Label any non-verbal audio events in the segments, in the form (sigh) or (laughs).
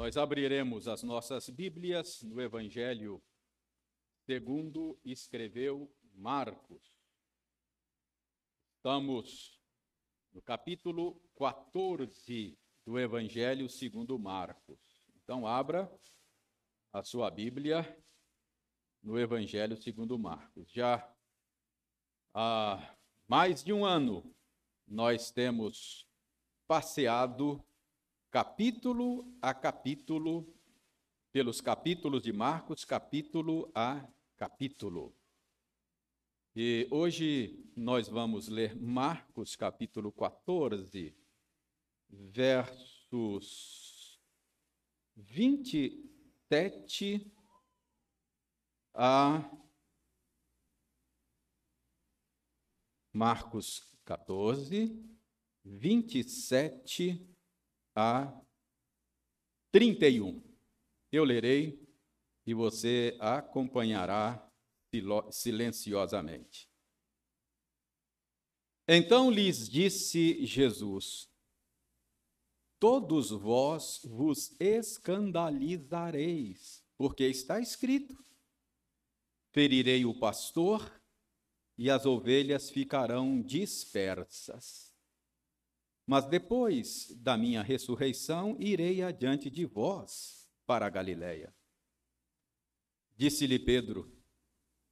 Nós abriremos as nossas Bíblias no Evangelho segundo escreveu Marcos. Estamos no capítulo 14 do Evangelho segundo Marcos. Então abra a sua Bíblia no Evangelho segundo Marcos. Já há mais de um ano nós temos passeado capítulo a capítulo, pelos capítulos de Marcos, capítulo a capítulo. E hoje nós vamos ler Marcos, capítulo 14, versos 27 a Marcos 14, 27 a 31. Eu lerei e você acompanhará silenciosamente. Então lhes disse Jesus: Todos vós vos escandalizareis, porque está escrito: Ferirei o pastor e as ovelhas ficarão dispersas. Mas depois da minha ressurreição, irei adiante de vós para a Galiléia. Disse-lhe Pedro: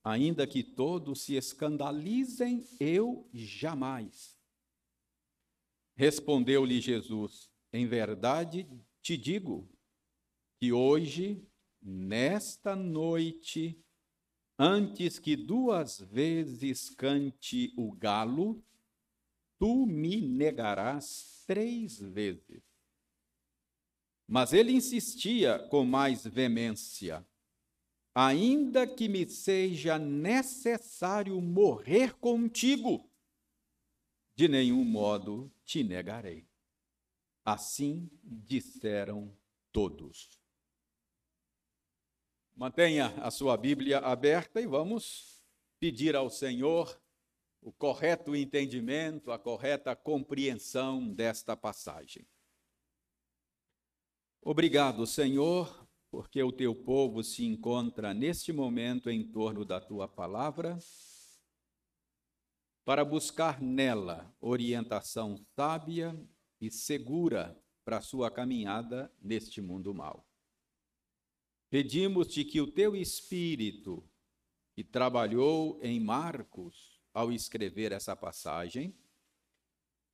Ainda que todos se escandalizem, eu jamais. Respondeu-lhe Jesus: Em verdade te digo que hoje, nesta noite, antes que duas vezes cante o galo, tu me negarás três vezes. Mas ele insistia com mais veemência: ainda que me seja necessário morrer contigo, de nenhum modo te negarei. Assim disseram todos. Mantenha a sua Bíblia aberta e vamos pedir ao Senhor o correto entendimento, a correta compreensão desta passagem. Obrigado, Senhor, porque o teu povo se encontra neste momento em torno da tua palavra, para buscar nela orientação sábia e segura para a sua caminhada neste mundo mau. Pedimos-te que o teu Espírito, que trabalhou em Marcos, ao escrever essa passagem.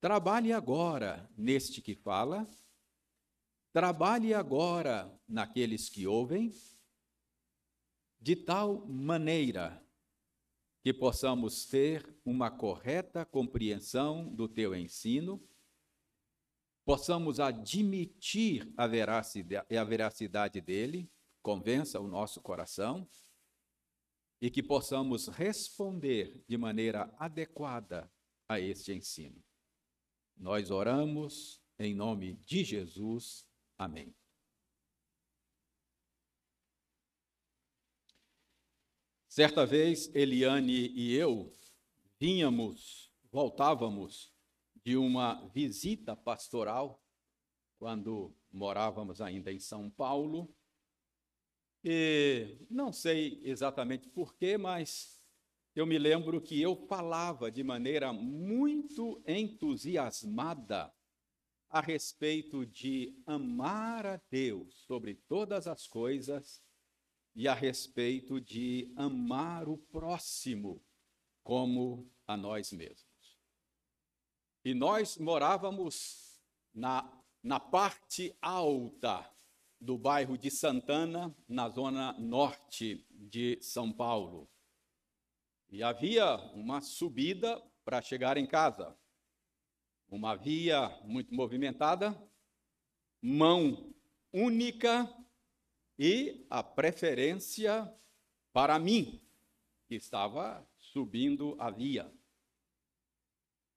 Trabalhe agora neste que fala, trabalhe agora naqueles que ouvem, de tal maneira que possamos ter uma correta compreensão do teu ensino, possamos admitir a veracidade, a veracidade dele, convença o nosso coração e que possamos responder de maneira adequada a este ensino. Nós oramos em nome de Jesus. Amém. Certa vez, Eliane e eu vínhamos, voltávamos de uma visita pastoral, quando morávamos ainda em São Paulo, e não sei exatamente porquê, mas eu me lembro que eu falava de maneira muito entusiasmada a respeito de amar a Deus sobre todas as coisas e a respeito de amar o próximo como a nós mesmos. E nós morávamos na, na parte alta do bairro de Santana, na zona norte de São Paulo. E havia uma subida para chegar em casa. Uma via muito movimentada, mão única e a preferência para mim, que estava subindo a via.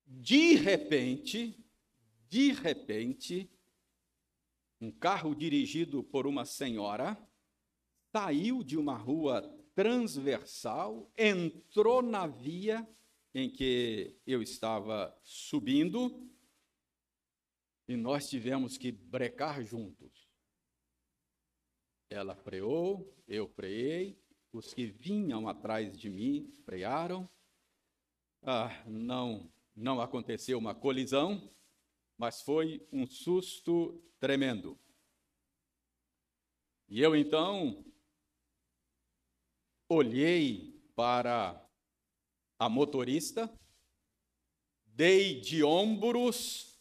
De repente, de repente, um carro dirigido por uma senhora saiu de uma rua transversal, entrou na via em que eu estava subindo e nós tivemos que brecar juntos. Ela freou, eu freiei, os que vinham atrás de mim frearam. Ah, não, não aconteceu uma colisão, mas foi um susto tremendo. E eu então olhei para a motorista, dei de ombros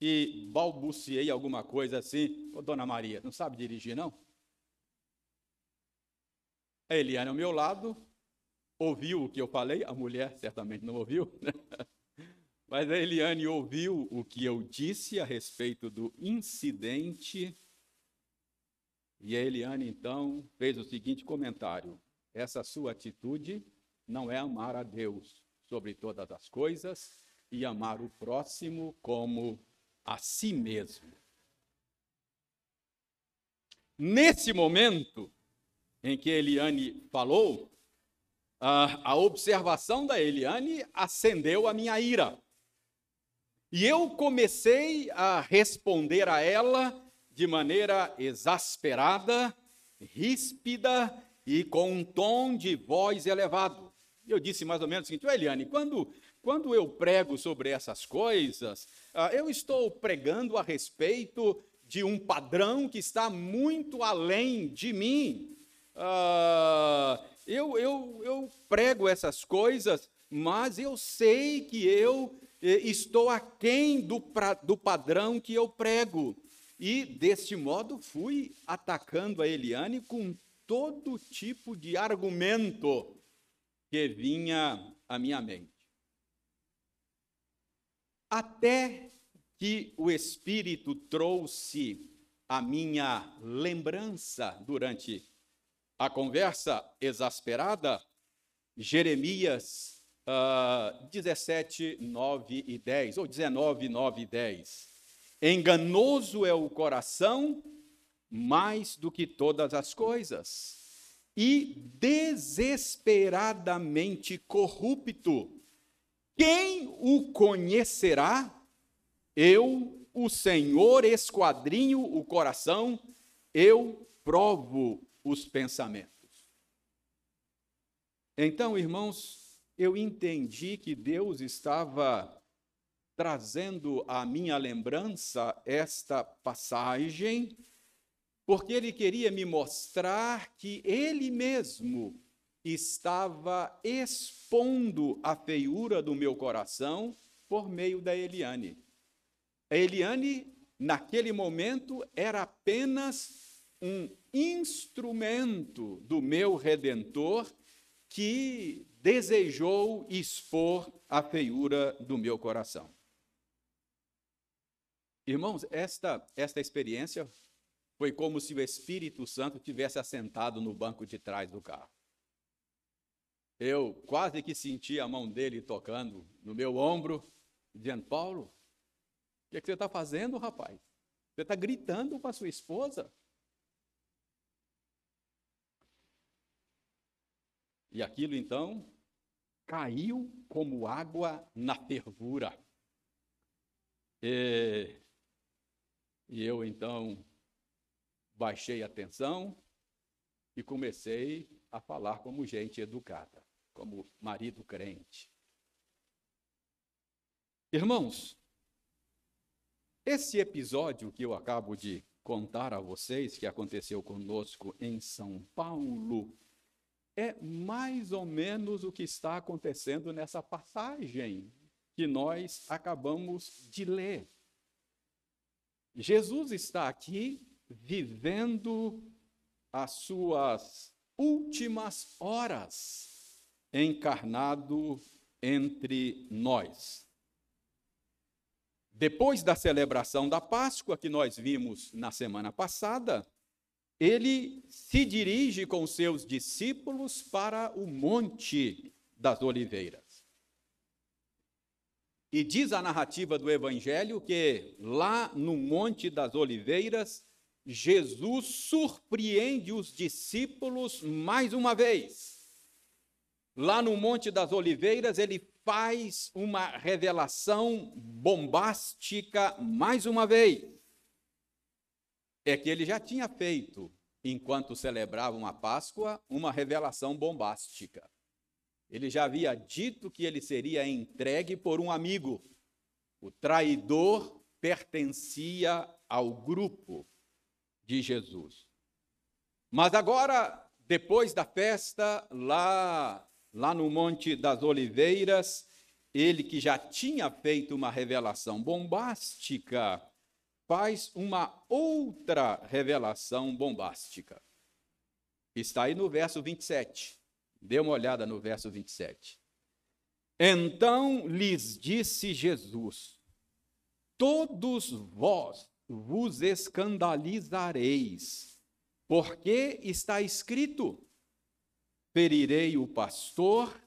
e balbuciei alguma coisa assim. Ô, dona Maria, não sabe dirigir, não? A Eliane ao meu lado ouviu o que eu falei, a mulher certamente não ouviu, né? (laughs) mas a Eliane ouviu o que eu disse a respeito do incidente. E a Eliane então fez o seguinte comentário: essa sua atitude não é amar a Deus sobre todas as coisas e amar o próximo como a si mesmo. Nesse momento em que Eliane falou, a, a observação da Eliane acendeu a minha ira. E eu comecei a responder a ela de maneira exasperada, ríspida e com um tom de voz elevado. Eu disse mais ou menos o seguinte: Eliane, quando, quando eu prego sobre essas coisas, ah, eu estou pregando a respeito de um padrão que está muito além de mim. Ah, eu, eu, eu prego essas coisas, mas eu sei que eu estou aquém do, do padrão que eu prego. E, deste modo, fui atacando a Eliane com todo tipo de argumento que vinha à minha mente. Até que o Espírito trouxe a minha lembrança durante a conversa exasperada, Jeremias uh, 17, 9 e 10, ou 19, 9 e 10. Enganoso é o coração mais do que todas as coisas, e desesperadamente corrupto. Quem o conhecerá? Eu, o Senhor, esquadrinho o coração, eu provo os pensamentos. Então, irmãos, eu entendi que Deus estava trazendo à minha lembrança esta passagem porque ele queria me mostrar que ele mesmo estava expondo a feiura do meu coração por meio da Eliane. A Eliane, naquele momento, era apenas um instrumento do meu redentor que desejou expor a feiura do meu coração. Irmãos, esta, esta experiência foi como se o Espírito Santo tivesse assentado no banco de trás do carro. Eu quase que senti a mão dele tocando no meu ombro, dizendo: Paulo, o que, é que você está fazendo, rapaz? Você está gritando para sua esposa? E aquilo então caiu como água na fervura. E, e eu então baixei a tensão e comecei a falar como gente educada, como marido crente. Irmãos, esse episódio que eu acabo de contar a vocês, que aconteceu conosco em São Paulo, é mais ou menos o que está acontecendo nessa passagem que nós acabamos de ler. Jesus está aqui vivendo as suas últimas horas encarnado entre nós. Depois da celebração da Páscoa, que nós vimos na semana passada, ele se dirige com seus discípulos para o Monte das Oliveiras. E diz a narrativa do Evangelho que lá no Monte das Oliveiras, Jesus surpreende os discípulos mais uma vez. Lá no Monte das Oliveiras, ele faz uma revelação bombástica mais uma vez. É que ele já tinha feito enquanto celebravam a Páscoa, uma revelação bombástica. Ele já havia dito que ele seria entregue por um amigo. O traidor pertencia ao grupo de Jesus. Mas agora, depois da festa, lá, lá no Monte das Oliveiras, ele que já tinha feito uma revelação bombástica, faz uma outra revelação bombástica. Está aí no verso 27. Dê uma olhada no verso 27. Então lhes disse Jesus: Todos vós vos escandalizareis, porque está escrito: Ferirei o pastor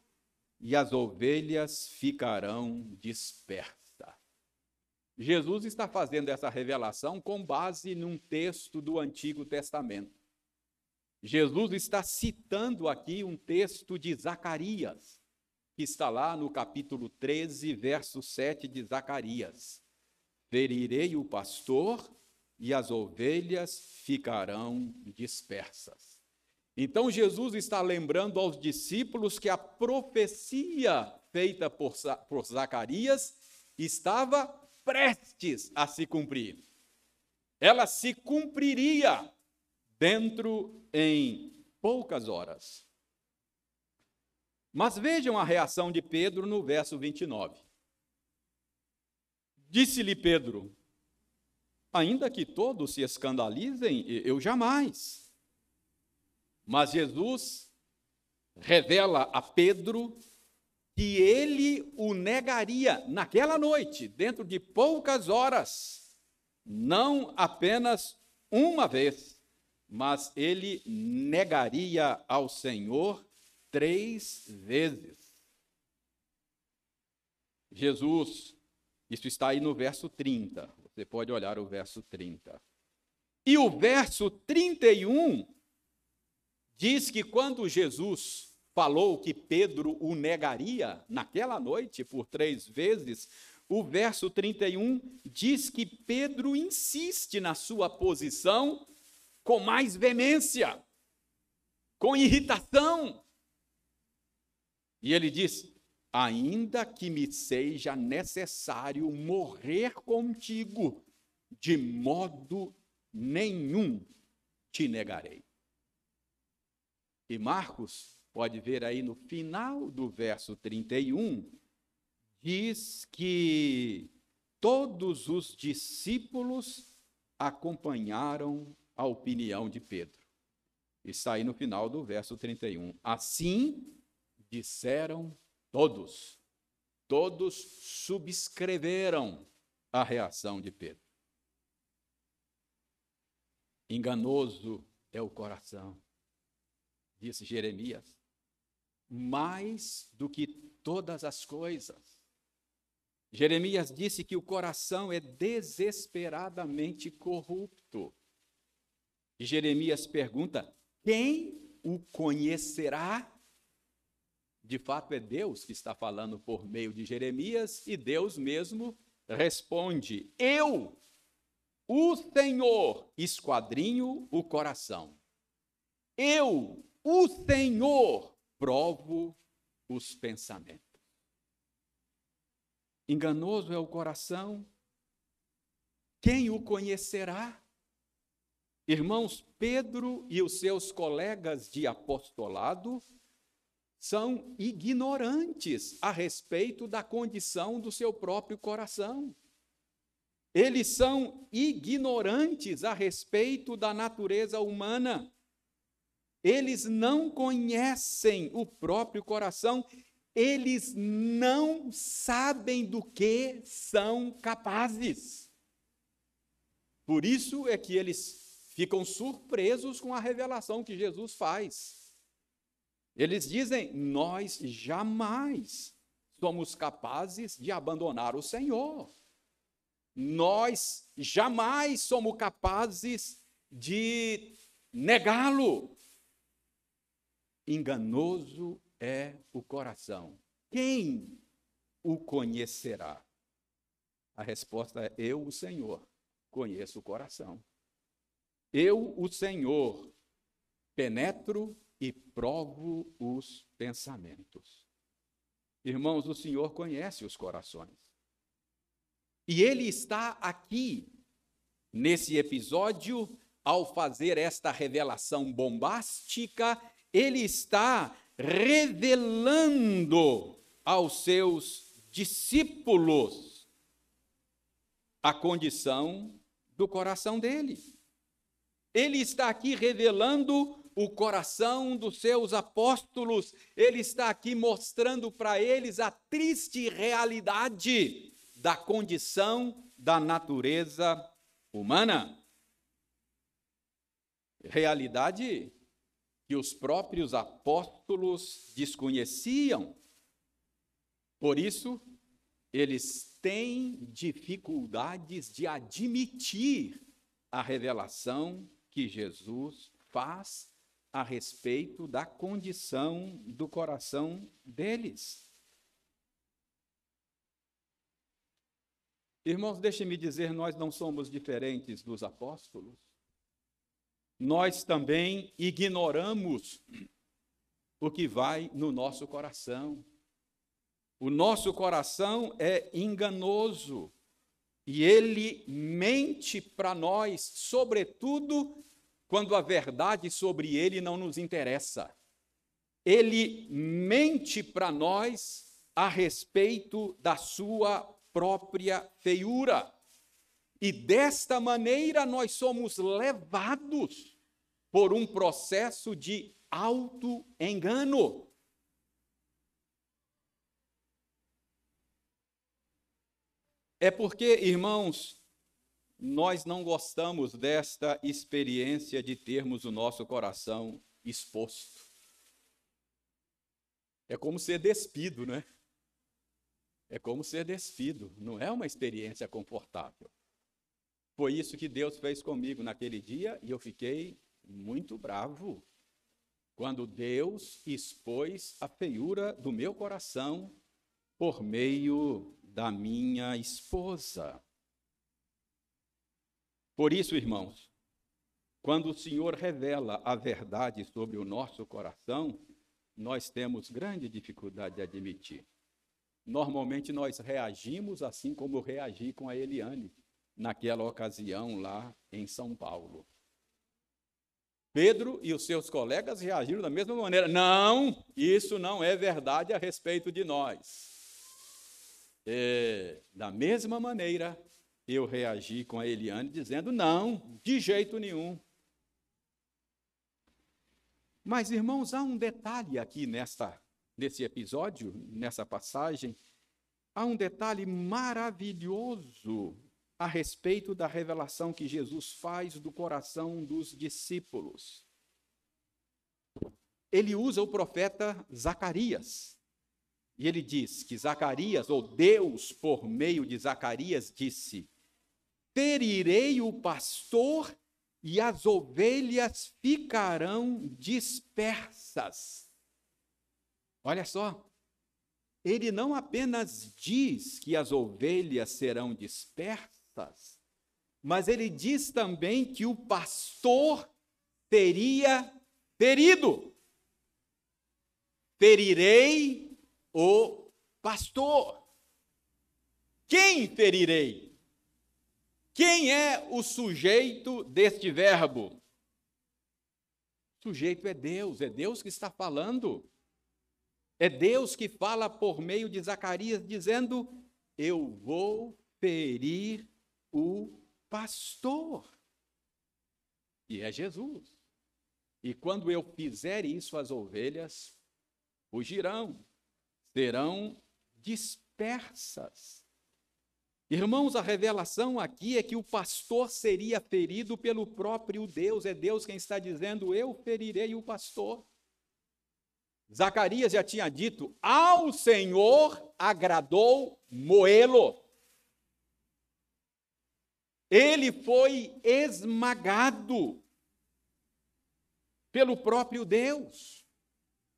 e as ovelhas ficarão dispersas. Jesus está fazendo essa revelação com base num texto do Antigo Testamento. Jesus está citando aqui um texto de Zacarias, que está lá no capítulo 13, verso 7 de Zacarias. Ferirei o pastor e as ovelhas ficarão dispersas. Então Jesus está lembrando aos discípulos que a profecia feita por, por Zacarias estava prestes a se cumprir. Ela se cumpriria dentro em poucas horas. Mas vejam a reação de Pedro no verso 29. Disse-lhe Pedro: Ainda que todos se escandalizem, eu jamais. Mas Jesus revela a Pedro que ele o negaria naquela noite, dentro de poucas horas, não apenas uma vez, mas ele negaria ao Senhor três vezes. Jesus, isso está aí no verso 30, você pode olhar o verso 30. E o verso 31 diz que quando Jesus falou que Pedro o negaria naquela noite por três vezes, o verso 31 diz que Pedro insiste na sua posição com mais veemência, com irritação. E ele diz: ainda que me seja necessário morrer contigo, de modo nenhum te negarei. E Marcos, pode ver aí no final do verso 31, diz que todos os discípulos acompanharam a opinião de Pedro. Está aí no final do verso 31. Assim disseram todos. Todos subscreveram a reação de Pedro. Enganoso é o coração, disse Jeremias, mais do que todas as coisas. Jeremias disse que o coração é desesperadamente corrupto. E Jeremias pergunta: quem o conhecerá? De fato, é Deus que está falando por meio de Jeremias, e Deus mesmo responde: Eu, o Senhor, esquadrinho o coração. Eu, o Senhor, provo os pensamentos. Enganoso é o coração, quem o conhecerá? Irmãos, Pedro e os seus colegas de apostolado são ignorantes a respeito da condição do seu próprio coração. Eles são ignorantes a respeito da natureza humana. Eles não conhecem o próprio coração, eles não sabem do que são capazes. Por isso é que eles ficam surpresos com a revelação que Jesus faz. Eles dizem: Nós jamais somos capazes de abandonar o Senhor. Nós jamais somos capazes de negá-lo. Enganoso é o coração. Quem o conhecerá? A resposta é: Eu, o Senhor, conheço o coração. Eu, o Senhor, penetro e provo os pensamentos. Irmãos, o Senhor conhece os corações. E Ele está aqui, nesse episódio, ao fazer esta revelação bombástica, Ele está revelando aos seus discípulos a condição do coração dele. Ele está aqui revelando o coração dos seus apóstolos, ele está aqui mostrando para eles a triste realidade da condição da natureza humana. Realidade que os próprios apóstolos desconheciam. Por isso, eles têm dificuldades de admitir a revelação que Jesus faz a respeito da condição do coração deles. Irmãos, deixem-me dizer, nós não somos diferentes dos apóstolos. Nós também ignoramos o que vai no nosso coração. O nosso coração é enganoso e ele mente para nós, sobretudo quando a verdade sobre ele não nos interessa. Ele mente para nós a respeito da sua própria feiura. E desta maneira nós somos levados por um processo de auto-engano. É porque, irmãos, nós não gostamos desta experiência de termos o nosso coração exposto. É como ser despido, né? É como ser despido, não é uma experiência confortável. Foi isso que Deus fez comigo naquele dia e eu fiquei muito bravo quando Deus expôs a feiura do meu coração por meio da minha esposa. Por isso, irmãos, quando o Senhor revela a verdade sobre o nosso coração, nós temos grande dificuldade de admitir. Normalmente nós reagimos assim como reagi com a Eliane naquela ocasião lá em São Paulo. Pedro e os seus colegas reagiram da mesma maneira. Não, isso não é verdade a respeito de nós. É, da mesma maneira, eu reagi com a Eliane dizendo: não, de jeito nenhum. Mas, irmãos, há um detalhe aqui nesta, nesse episódio, nessa passagem, há um detalhe maravilhoso a respeito da revelação que Jesus faz do coração dos discípulos. Ele usa o profeta Zacarias. E ele diz que Zacarias, ou Deus, por meio de Zacarias, disse: ferirei o pastor e as ovelhas ficarão dispersas. Olha só, ele não apenas diz que as ovelhas serão dispersas, mas ele diz também que o pastor teria ferido. Ferirei o pastor. Quem ferirei? Quem é o sujeito deste verbo? O sujeito é Deus, é Deus que está falando. É Deus que fala por meio de Zacarias, dizendo: Eu vou ferir o pastor. E é Jesus. E quando eu fizer isso, as ovelhas fugirão, serão dispersas. Irmãos, a revelação aqui é que o pastor seria ferido pelo próprio Deus, é Deus quem está dizendo: Eu ferirei o pastor. Zacarias já tinha dito: Ao Senhor agradou moê-lo. Ele foi esmagado pelo próprio Deus.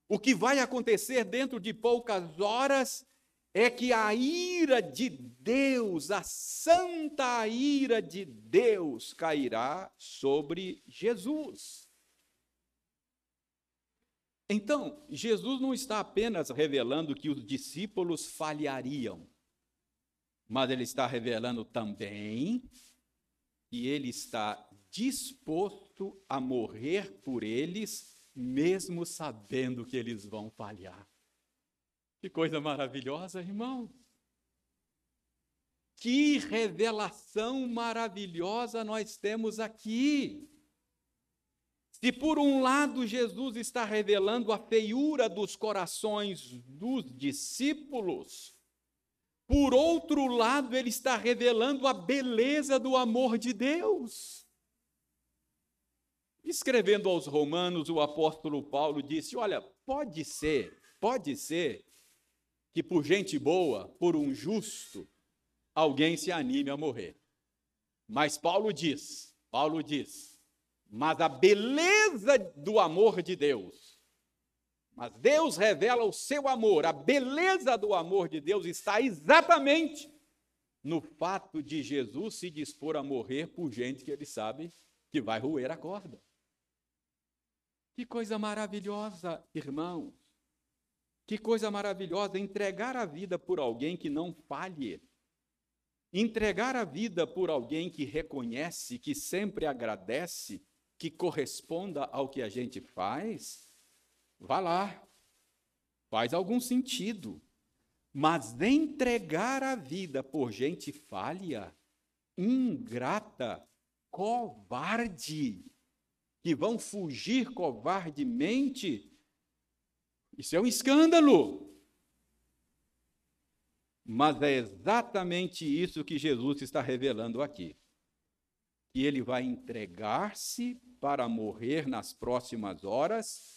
O que vai acontecer dentro de poucas horas é que a ira de Deus, a santa ira de Deus, cairá sobre Jesus. Então, Jesus não está apenas revelando que os discípulos falhariam, mas ele está revelando também que ele está disposto a morrer por eles, mesmo sabendo que eles vão falhar. Que coisa maravilhosa, irmão! Que revelação maravilhosa nós temos aqui! Se por um lado Jesus está revelando a feiura dos corações dos discípulos, por outro lado, ele está revelando a beleza do amor de Deus. Escrevendo aos Romanos, o apóstolo Paulo disse: Olha, pode ser, pode ser que por gente boa, por um justo, alguém se anime a morrer. Mas Paulo diz, Paulo diz, mas a beleza do amor de Deus. Mas Deus revela o seu amor, a beleza do amor de Deus está exatamente no fato de Jesus se dispor a morrer por gente que ele sabe que vai roer a corda. Que coisa maravilhosa, irmãos. Que coisa maravilhosa entregar a vida por alguém que não falhe. Entregar a vida por alguém que reconhece, que sempre agradece, que corresponda ao que a gente faz, vá lá, faz algum sentido. Mas entregar a vida por gente falha, ingrata, covarde, que vão fugir covardemente, isso é um escândalo. Mas é exatamente isso que Jesus está revelando aqui. Que ele vai entregar-se para morrer nas próximas horas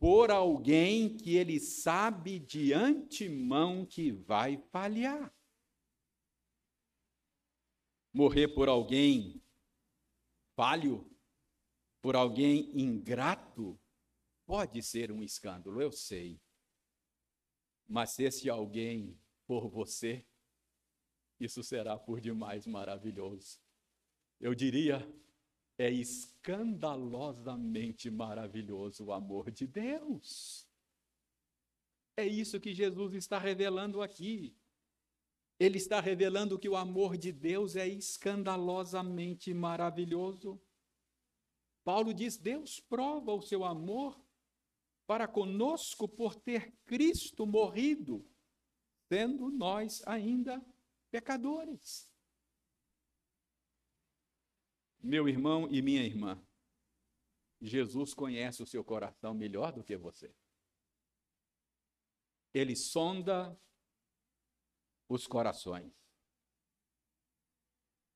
por alguém que ele sabe de antemão que vai falhar. Morrer por alguém falho, por alguém ingrato, pode ser um escândalo, eu sei. Mas se esse alguém for você, isso será por demais maravilhoso. Eu diria é escandalosamente maravilhoso o amor de Deus. É isso que Jesus está revelando aqui. Ele está revelando que o amor de Deus é escandalosamente maravilhoso. Paulo diz: Deus prova o seu amor para conosco por ter Cristo morrido, sendo nós ainda pecadores. Meu irmão e minha irmã, Jesus conhece o seu coração melhor do que você. Ele sonda os corações.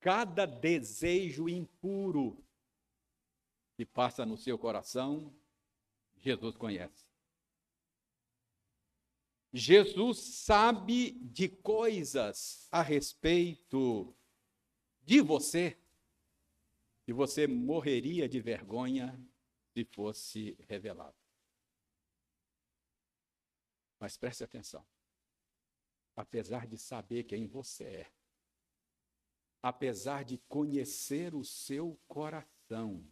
Cada desejo impuro que passa no seu coração, Jesus conhece. Jesus sabe de coisas a respeito de você que você morreria de vergonha se fosse revelado. Mas preste atenção. Apesar de saber quem você é, apesar de conhecer o seu coração,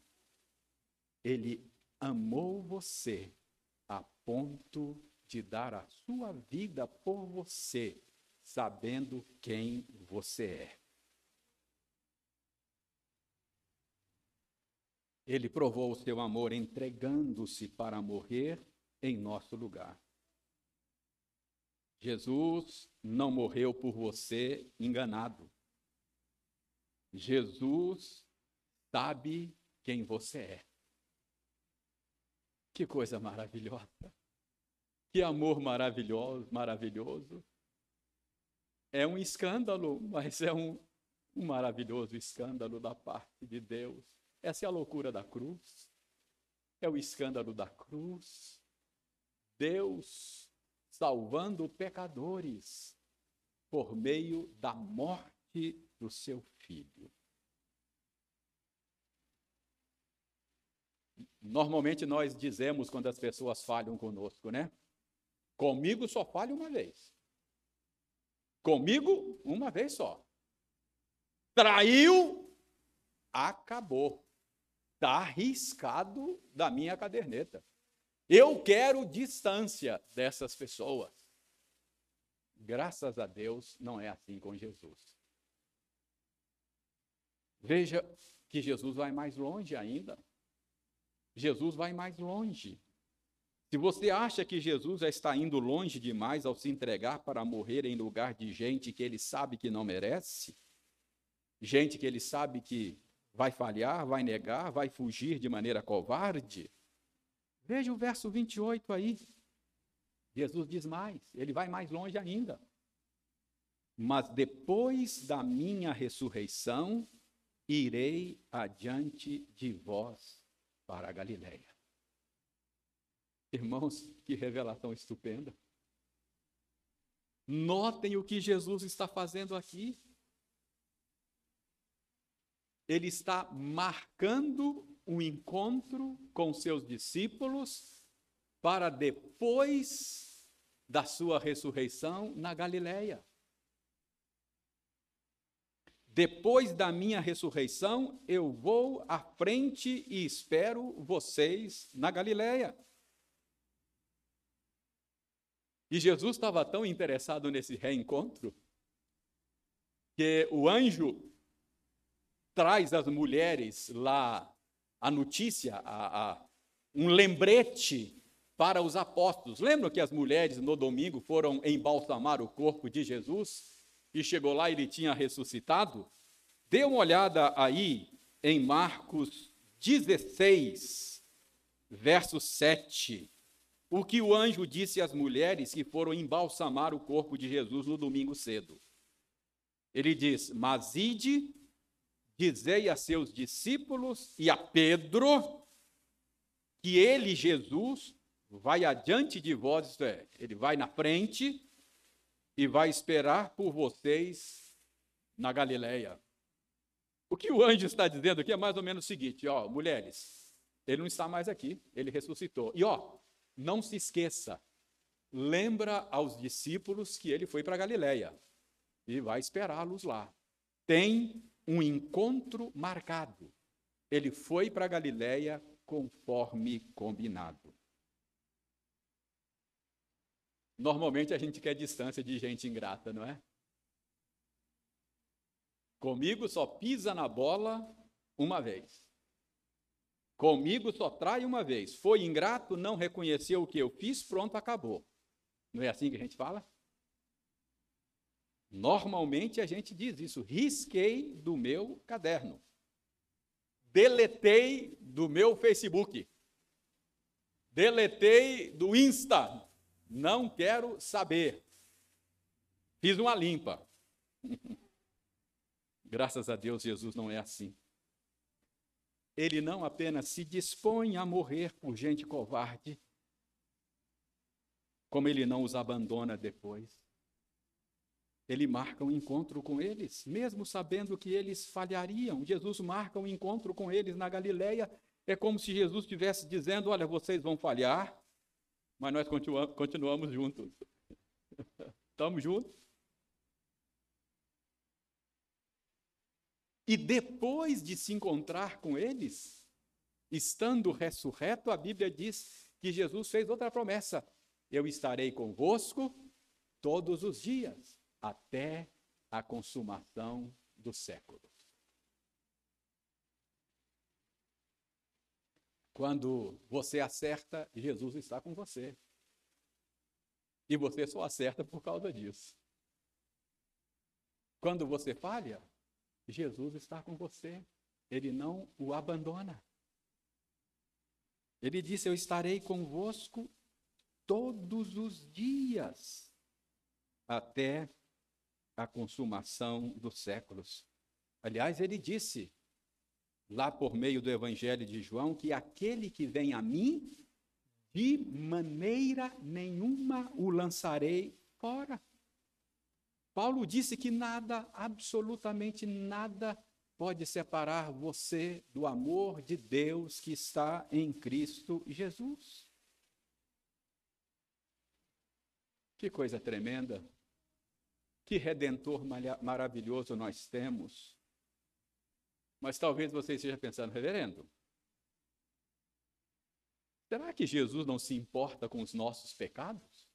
ele amou você a ponto de dar a sua vida por você, sabendo quem você é. Ele provou o seu amor entregando-se para morrer em nosso lugar. Jesus não morreu por você enganado. Jesus sabe quem você é. Que coisa maravilhosa. Que amor maravilhoso, maravilhoso. É um escândalo, mas é um, um maravilhoso escândalo da parte de Deus essa é a loucura da cruz. É o escândalo da cruz. Deus salvando pecadores por meio da morte do seu filho. Normalmente nós dizemos quando as pessoas falham conosco, né? Comigo só falha uma vez. Comigo, uma vez só. Traiu, acabou. Está arriscado da minha caderneta. Eu quero distância dessas pessoas. Graças a Deus, não é assim com Jesus. Veja que Jesus vai mais longe ainda. Jesus vai mais longe. Se você acha que Jesus já está indo longe demais ao se entregar para morrer em lugar de gente que ele sabe que não merece, gente que ele sabe que vai falhar, vai negar, vai fugir de maneira covarde, veja o verso 28 aí. Jesus diz mais, ele vai mais longe ainda. Mas depois da minha ressurreição, irei adiante de vós para a Galiléia. Irmãos, que revelação estupenda. Notem o que Jesus está fazendo aqui. Ele está marcando um encontro com seus discípulos para depois da sua ressurreição na Galileia. Depois da minha ressurreição, eu vou à frente e espero vocês na Galileia. E Jesus estava tão interessado nesse reencontro que o anjo traz às mulheres lá a notícia, a, a, um lembrete para os apóstolos. Lembram que as mulheres no domingo foram embalsamar o corpo de Jesus e chegou lá e ele tinha ressuscitado? Dê uma olhada aí em Marcos 16, verso 7 o que o anjo disse às mulheres que foram embalsamar o corpo de Jesus no domingo cedo. Ele diz: Mas ide, dizei a seus discípulos e a Pedro que ele, Jesus, vai adiante de vós, isto é, ele vai na frente e vai esperar por vocês na Galileia. O que o anjo está dizendo aqui é mais ou menos o seguinte, ó, mulheres, ele não está mais aqui, ele ressuscitou. E ó, não se esqueça, lembra aos discípulos que ele foi para Galiléia e vai esperá-los lá. Tem um encontro marcado. Ele foi para Galiléia conforme combinado. Normalmente a gente quer distância de gente ingrata, não é? Comigo só pisa na bola uma vez. Comigo só trai uma vez. Foi ingrato, não reconheceu o que eu fiz, pronto, acabou. Não é assim que a gente fala? Normalmente a gente diz isso. Risquei do meu caderno. Deletei do meu Facebook. Deletei do Insta. Não quero saber. Fiz uma limpa. (laughs) Graças a Deus, Jesus não é assim ele não apenas se dispõe a morrer por gente covarde, como ele não os abandona depois. Ele marca um encontro com eles, mesmo sabendo que eles falhariam. Jesus marca um encontro com eles na Galileia. É como se Jesus estivesse dizendo: Olha, vocês vão falhar, mas nós continuamos, juntos. (laughs) Estamos juntos. E depois de se encontrar com eles, estando ressurreto, a Bíblia diz que Jesus fez outra promessa: Eu estarei convosco todos os dias, até a consumação do século. Quando você acerta, Jesus está com você. E você só acerta por causa disso. Quando você falha, Jesus está com você. Ele não o abandona. Ele disse: Eu estarei convosco todos os dias, até a consumação dos séculos. Aliás, ele disse, lá por meio do Evangelho de João, que aquele que vem a mim, de maneira nenhuma o lançarei fora. Paulo disse que nada, absolutamente nada, pode separar você do amor de Deus que está em Cristo Jesus. Que coisa tremenda! Que redentor maravilhoso nós temos. Mas talvez você esteja pensando, reverendo, Será que Jesus não se importa com os nossos pecados?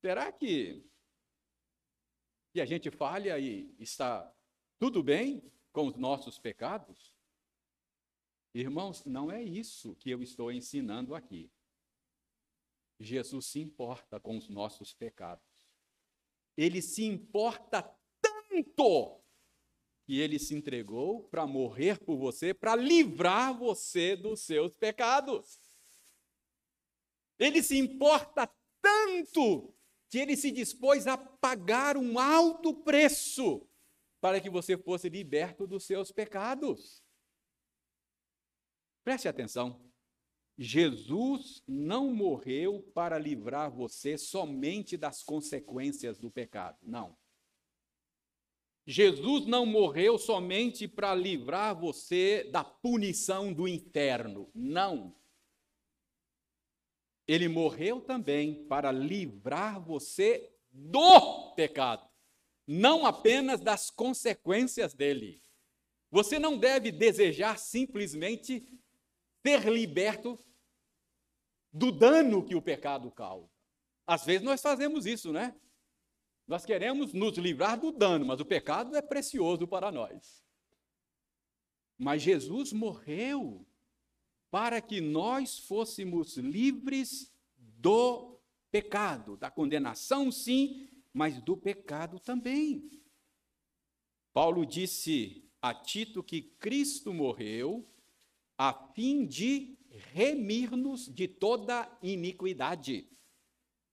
Será que, a gente falha e está tudo bem com os nossos pecados? Irmãos, não é isso que eu estou ensinando aqui. Jesus se importa com os nossos pecados. Ele se importa tanto que ele se entregou para morrer por você, para livrar você dos seus pecados. Ele se importa tanto que ele se dispôs a pagar um alto preço para que você fosse liberto dos seus pecados. Preste atenção. Jesus não morreu para livrar você somente das consequências do pecado. Não. Jesus não morreu somente para livrar você da punição do inferno. Não. Ele morreu também para livrar você do pecado, não apenas das consequências dele. Você não deve desejar simplesmente ser liberto do dano que o pecado causa. Às vezes nós fazemos isso, né? Nós queremos nos livrar do dano, mas o pecado é precioso para nós. Mas Jesus morreu para que nós fôssemos livres do pecado, da condenação, sim, mas do pecado também. Paulo disse a Tito que Cristo morreu a fim de remir-nos de toda iniquidade,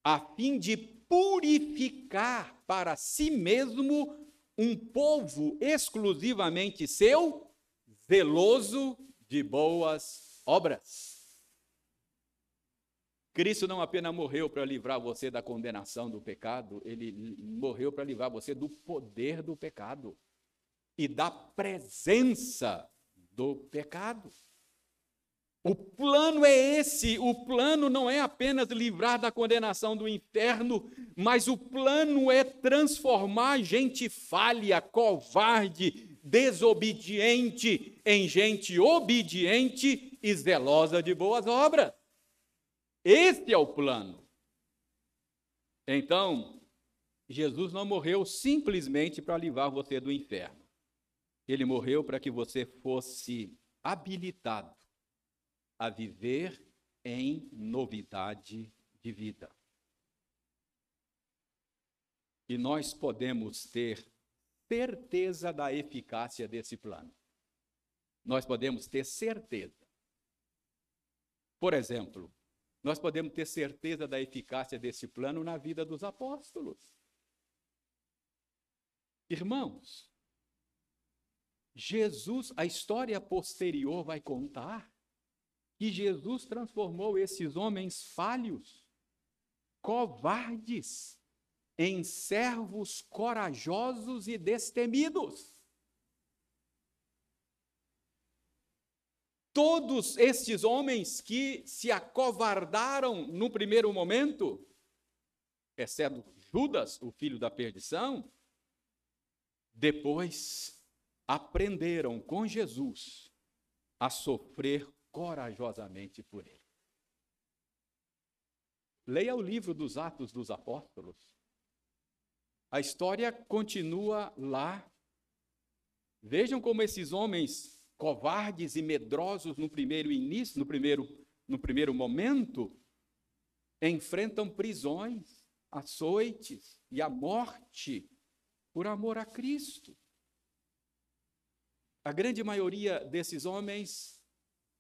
a fim de purificar para si mesmo um povo exclusivamente seu, zeloso de boas obras. Cristo não apenas morreu para livrar você da condenação do pecado, ele morreu para livrar você do poder do pecado e da presença do pecado. O plano é esse. O plano não é apenas livrar da condenação do inferno, mas o plano é transformar gente falha, covarde, desobediente em gente obediente e zelosa de boas obras. Esse é o plano. Então, Jesus não morreu simplesmente para livrar você do inferno. Ele morreu para que você fosse habilitado a viver em novidade de vida. E nós podemos ter certeza da eficácia desse plano. Nós podemos ter certeza. Por exemplo, nós podemos ter certeza da eficácia desse plano na vida dos apóstolos. Irmãos, Jesus, a história posterior vai contar que Jesus transformou esses homens falhos, covardes, em servos corajosos e destemidos. Todos estes homens que se acovardaram no primeiro momento, exceto Judas, o filho da perdição, depois aprenderam com Jesus a sofrer corajosamente por ele. Leia o livro dos Atos dos Apóstolos. A história continua lá. Vejam como esses homens covardes e medrosos no primeiro início, no primeiro, no primeiro momento, enfrentam prisões, açoites e a morte por amor a Cristo. A grande maioria desses homens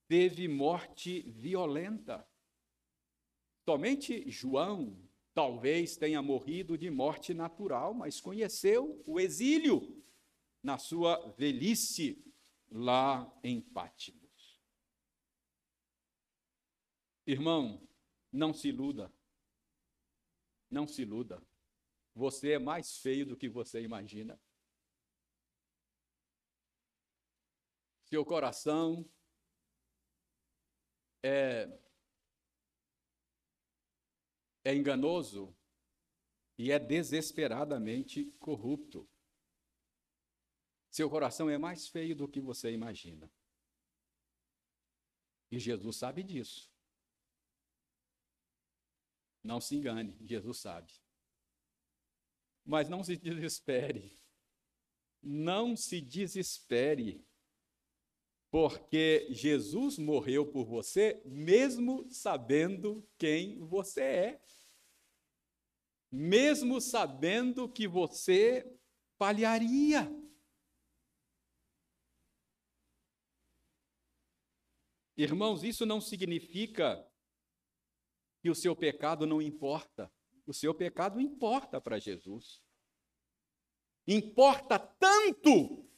teve morte violenta. Somente João talvez tenha morrido de morte natural, mas conheceu o exílio na sua velhice lá em Pátimos. Irmão, não se iluda. Não se iluda. Você é mais feio do que você imagina. Seu coração é, é enganoso e é desesperadamente corrupto. Seu coração é mais feio do que você imagina. E Jesus sabe disso. Não se engane, Jesus sabe. Mas não se (laughs) desespere. Não se desespere. Porque Jesus morreu por você, mesmo sabendo quem você é. Mesmo sabendo que você falharia. Irmãos, isso não significa que o seu pecado não importa. O seu pecado importa para Jesus. Importa tanto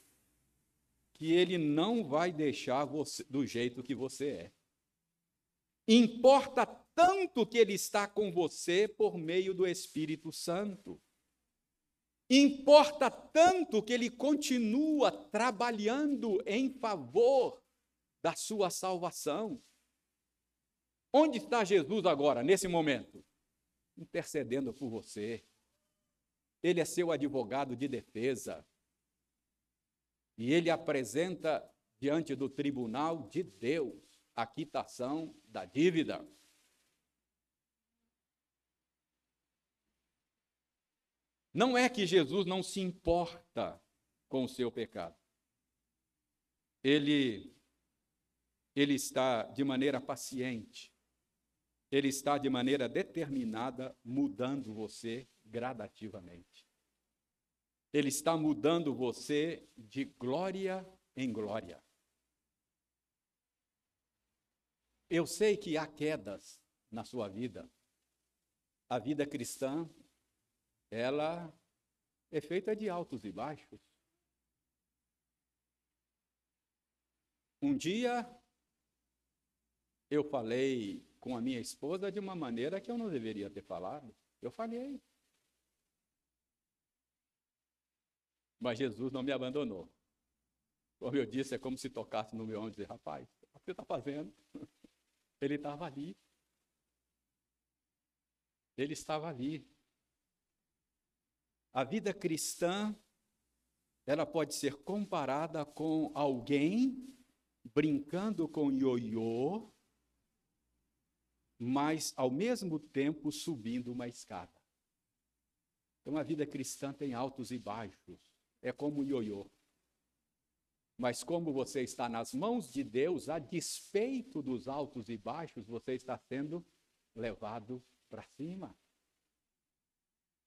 que ele não vai deixar você do jeito que você é. Importa tanto que ele está com você por meio do Espírito Santo. Importa tanto que ele continua trabalhando em favor da sua salvação. Onde está Jesus agora, nesse momento? Intercedendo por você. Ele é seu advogado de defesa. E ele apresenta diante do tribunal de Deus a quitação da dívida. Não é que Jesus não se importa com o seu pecado. Ele ele está de maneira paciente, ele está de maneira determinada mudando você gradativamente. Ele está mudando você de glória em glória. Eu sei que há quedas na sua vida. A vida cristã, ela é feita de altos e baixos. Um dia eu falei com a minha esposa de uma maneira que eu não deveria ter falado. Eu falei. Mas Jesus não me abandonou. Como eu disse, é como se tocasse no meu ombro e dizer, rapaz, o que você está fazendo? (laughs) Ele estava ali. Ele estava ali. A vida cristã, ela pode ser comparada com alguém brincando com ioiô, mas ao mesmo tempo subindo uma escada. Então a vida cristã tem altos e baixos, é como o ioiô. Mas como você está nas mãos de Deus, a despeito dos altos e baixos, você está sendo levado para cima.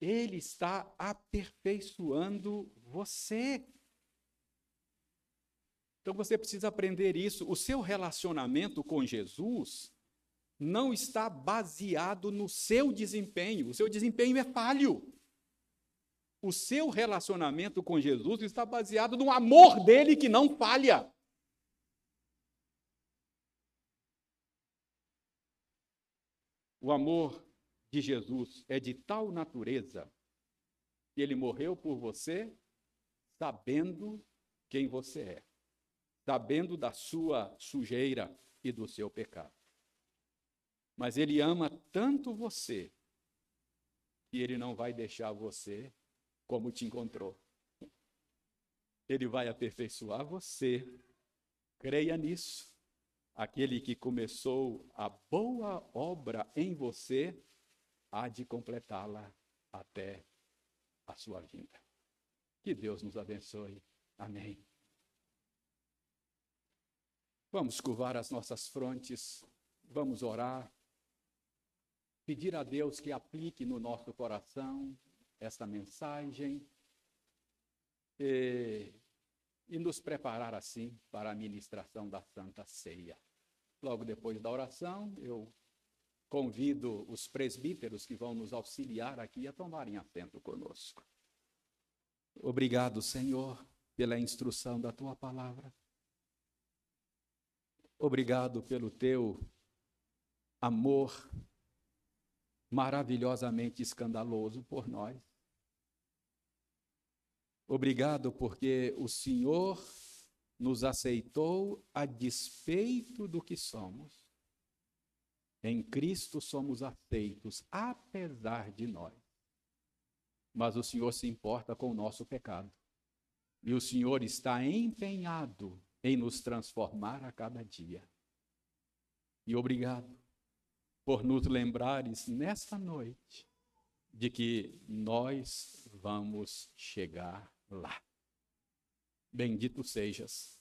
Ele está aperfeiçoando você. Então você precisa aprender isso. O seu relacionamento com Jesus não está baseado no seu desempenho. O seu desempenho é falho. O seu relacionamento com Jesus está baseado no amor dele que não falha. O amor de Jesus é de tal natureza que ele morreu por você sabendo quem você é, sabendo da sua sujeira e do seu pecado. Mas ele ama tanto você que ele não vai deixar você como te encontrou. Ele vai aperfeiçoar você. Creia nisso. Aquele que começou a boa obra em você há de completá-la até a sua vinda. Que Deus nos abençoe. Amém. Vamos curvar as nossas frontes, vamos orar pedir a Deus que aplique no nosso coração essa mensagem e, e nos preparar assim para a ministração da Santa Ceia. Logo depois da oração, eu convido os presbíteros que vão nos auxiliar aqui a tomarem assento conosco. Obrigado, Senhor, pela instrução da tua palavra. Obrigado pelo teu amor maravilhosamente escandaloso por nós. Obrigado porque o Senhor nos aceitou a despeito do que somos. Em Cristo somos aceitos, apesar de nós. Mas o Senhor se importa com o nosso pecado. E o Senhor está empenhado em nos transformar a cada dia. E obrigado por nos lembrares nesta noite de que nós vamos chegar lá. Bendito sejas.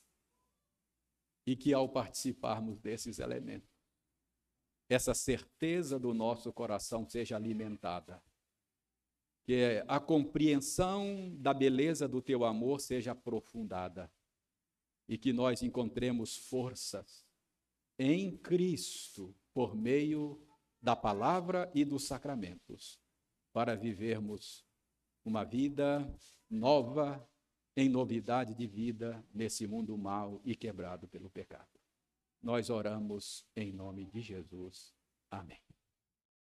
E que ao participarmos desses elementos, essa certeza do nosso coração seja alimentada. Que a compreensão da beleza do teu amor seja aprofundada. E que nós encontremos forças em Cristo por meio da palavra e dos sacramentos para vivermos uma vida nova, em novidade de vida nesse mundo mau e quebrado pelo pecado. Nós oramos em nome de Jesus. Amém.